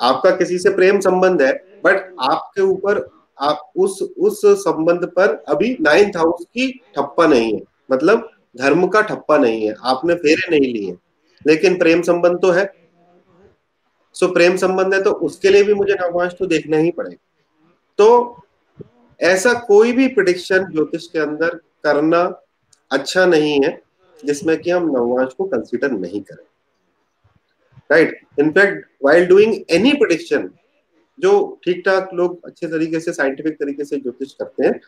आपका किसी से प्रेम संबंध है बट आपके ऊपर, आप उस उस संबंध पर अभी नाइन्थ हाउस की ठप्पा नहीं है। मतलब धर्म का ठप्पा नहीं है। आपने फेरे नहीं लिए। लेकिन प्रेम संबंध तो है। सो प्रेम संबंध है तो उसके लिए भी मुझे नवांश तो देखना ही पड़ेगा। तो ऐसा कोई भी प्रिडिक्शन ज्योतिष के अंदर करना अच्छा नहीं है, जिसमें कि हम नवांश को कंसिडर नहीं करें। Right in fact while doing any prediction जो ठीक ठाक लोग अच्छे तरीके से साइंटिफिक तरीके से ज्योतिष करते हैं,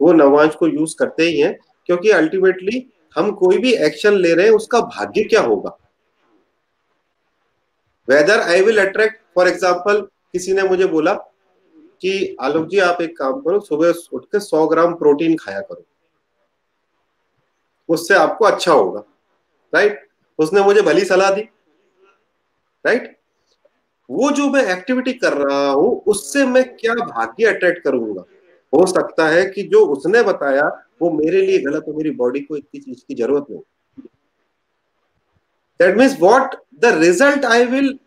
वो नवांश को यूज़ करते ही हैं, क्योंकि अल्टीमेटली हम कोई भी एक्शन ले रहे हैं, उसका भाग्य क्या होगा? Whether I will attract for example किसी ने मुझे बोला कि, आलोक जी, आप एक काम करो, सुबह उठ के सौ ग्राम प्रोटीन खाया करो। उससे आपको अच्छा होगा। राइट उसने मुझे भली सलाह दी। राइट? वो जो मैं एक्टिविटी कर रहा हूँ, उससे मैं क्या भाग्य अट्रैक्ट करूँगा? हो सकता है कि जो उसने बताया, वो मेरे लिए गलत हो, मेरी बॉडी को इतनी चीज़ की ज़रूरत नहीं that means what the result I will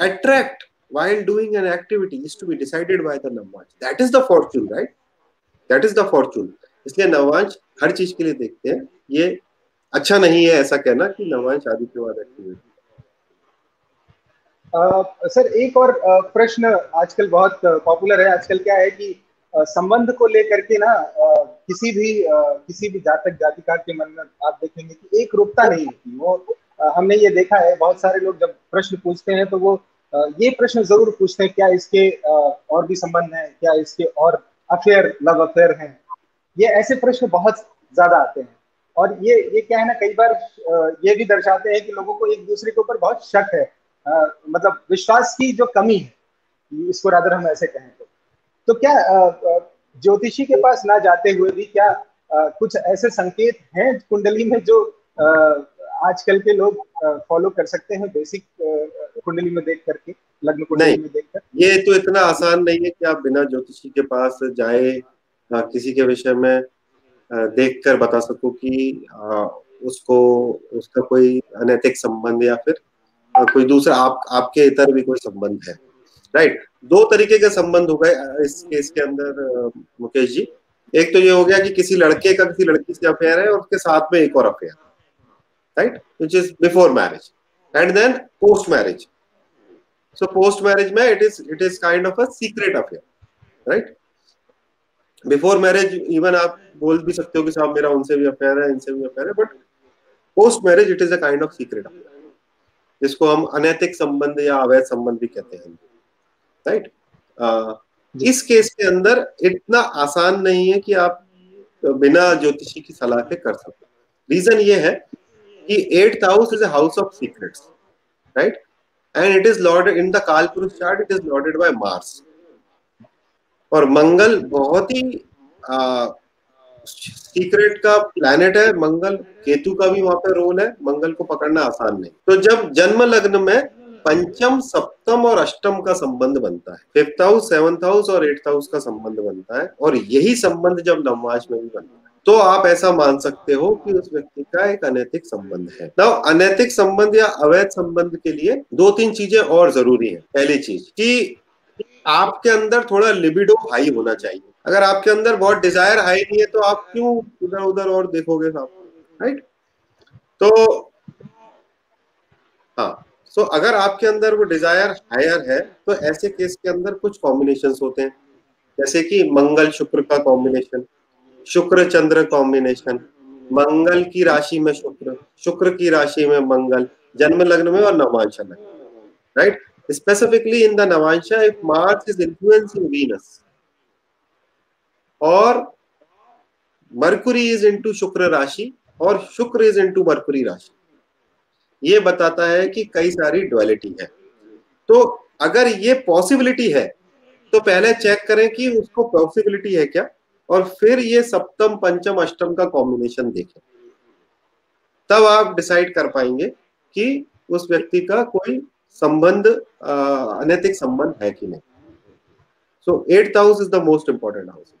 attract while doing an activity is to be decided by the Navamsa that is the fortune, right? That is the fortune. इसलिए नवांश हर चीज़ के लिए देखते हैं। ये अच्छा नहीं है ऐसा कहना कि नवांश बाद एक्टिविटी सर, एक और प्रश्न आजकल बहुत पॉपुलर है। आजकल क्या है कि संबंध को लेकर के ना किसी भी किसी भी जातक, जातिका के मन में आप देखेंगे कि एक रूपता नहीं होती। वो हमने ये देखा है, बहुत सारे लोग जब प्रश्न पूछते हैं तो वो ये प्रश्न ज़रूर पूछते हैं, क्या इसके और भी संबंध है? क्या इसके और अफेयर लव अफेयर हैं? ये ऐसे प्रश्न बहुत ज़्यादा आते हैं। और ये ये क्या है ना, कई बार ये भी दर्शाते हैं कि लोगों को एक दूसरे के ऊपर बहुत शक है। मतलब विश्वास की जो कमी है इसको राधर हम ऐसे कहें तो। तो क्या ज्योतिषी के पास ना जाते हुए भी क्या आ, कुछ ऐसे संकेत हैं कुंडली में जो आजकल के लोग फॉलो कर सकते हैं बेसिक कुंडली में देख करके लग्न कुंडली में देख कर? ये तो इतना आसान नहीं है कि आप बिना ज्योतिषी के पास जाए किसी के विषय में देख कर बता सको कि उसको उसका कोई अनैतिक संबंध या फिर कोई दूसरा, आप, आपके इतर भी कोई संबंध है। राइट दो तरीके के संबंध हो गए इस केस के अंदर मुकेश जी। एक तो ये हो गया कि किसी लड़के का किसी लड़की से अफेयर है और उसके साथ में एक और affair right? Which is before marriage. And then post marriage. So, post marriage mein it is it is kind of a secret affair. Right? Before marriage even आप बोल भी सकते हो कि साहब मेरा उनसे भी अफेयर है, इनसे भी अफेयर है but post marriage it is a kind of secret affair जिसको हम अनैतिक संबंध या अवैध संबंध भी कहते हैं। राइट इस केस के अंदर इतना आसान नहीं है कि आप बिना ज्योतिषी की सलाह के कर सकते रीजन ये है कि eighth house is a house of secrets right and it is lorded in the Kaal Purush chart it is lorded by Mars और मंगल बहुत ही आ, सीक्रेट का प्लैनेट है, मंगल, केतु का भी वहाँ पे रोल है, मंगल को पकड़ना आसान नहीं। तो जब जन्म लग्न में पंचम, सप्तम और अष्टम का संबंध बनता है फिफ्थ हाउस सेवंथ हाउस और एट्थ हाउस का संबंध बनता है, और यही संबंध जब नववाज में भी बनता है तो आप ऐसा मान सकते हो कि उस व्यक्ति का एक अनैतिक संबंध है। ना अनैतिक संबंध या अवैध संबंध के लिए दो तीन चीज़ें और ज़रूरी है। पहली चीज़ कि आपके अंदर थोड़ा लिबिडो हाई होना चाहिए। अगर आपके अंदर बहुत डिज़ायर हाई नहीं है तो आप क्यों उधर उधर और देखोगे साहब राइट तो हाँ सो so, अगर आपके अंदर वो डिज़ायर हायर है तो ऐसे केस के अंदर कुछ कॉम्बिनेशन होते हैं। जैसे कि मंगल शुक्र का कॉम्बिनेशन शुक्र चंद्र कॉम्बिनेशन मंगल की राशि में शुक्र शुक्र की राशि में मंगल जन्म लग्न में और नवांश में। Right specifically in the नवांशा if Mars is influencing Venus और मरकुरी इज़ इनटू शुक्र राशि और शुक्र इज़ इनटू मरकुरी राशि। ये बताता है कि कई सारी ड्युअलिटी है। तो अगर ये पॉसिबिलिटी है तो पहले चेक करें कि उसको पॉसिबिलिटी है क्या और फिर ये सप्तम, पंचम, अष्टम का कॉम्बिनेशन देखें। तब आप डिसाइड कर पाएँगे कि उस व्यक्ति का कोई संबंध अनैतिक संबंध है कि नहीं। So eighth house is the most important house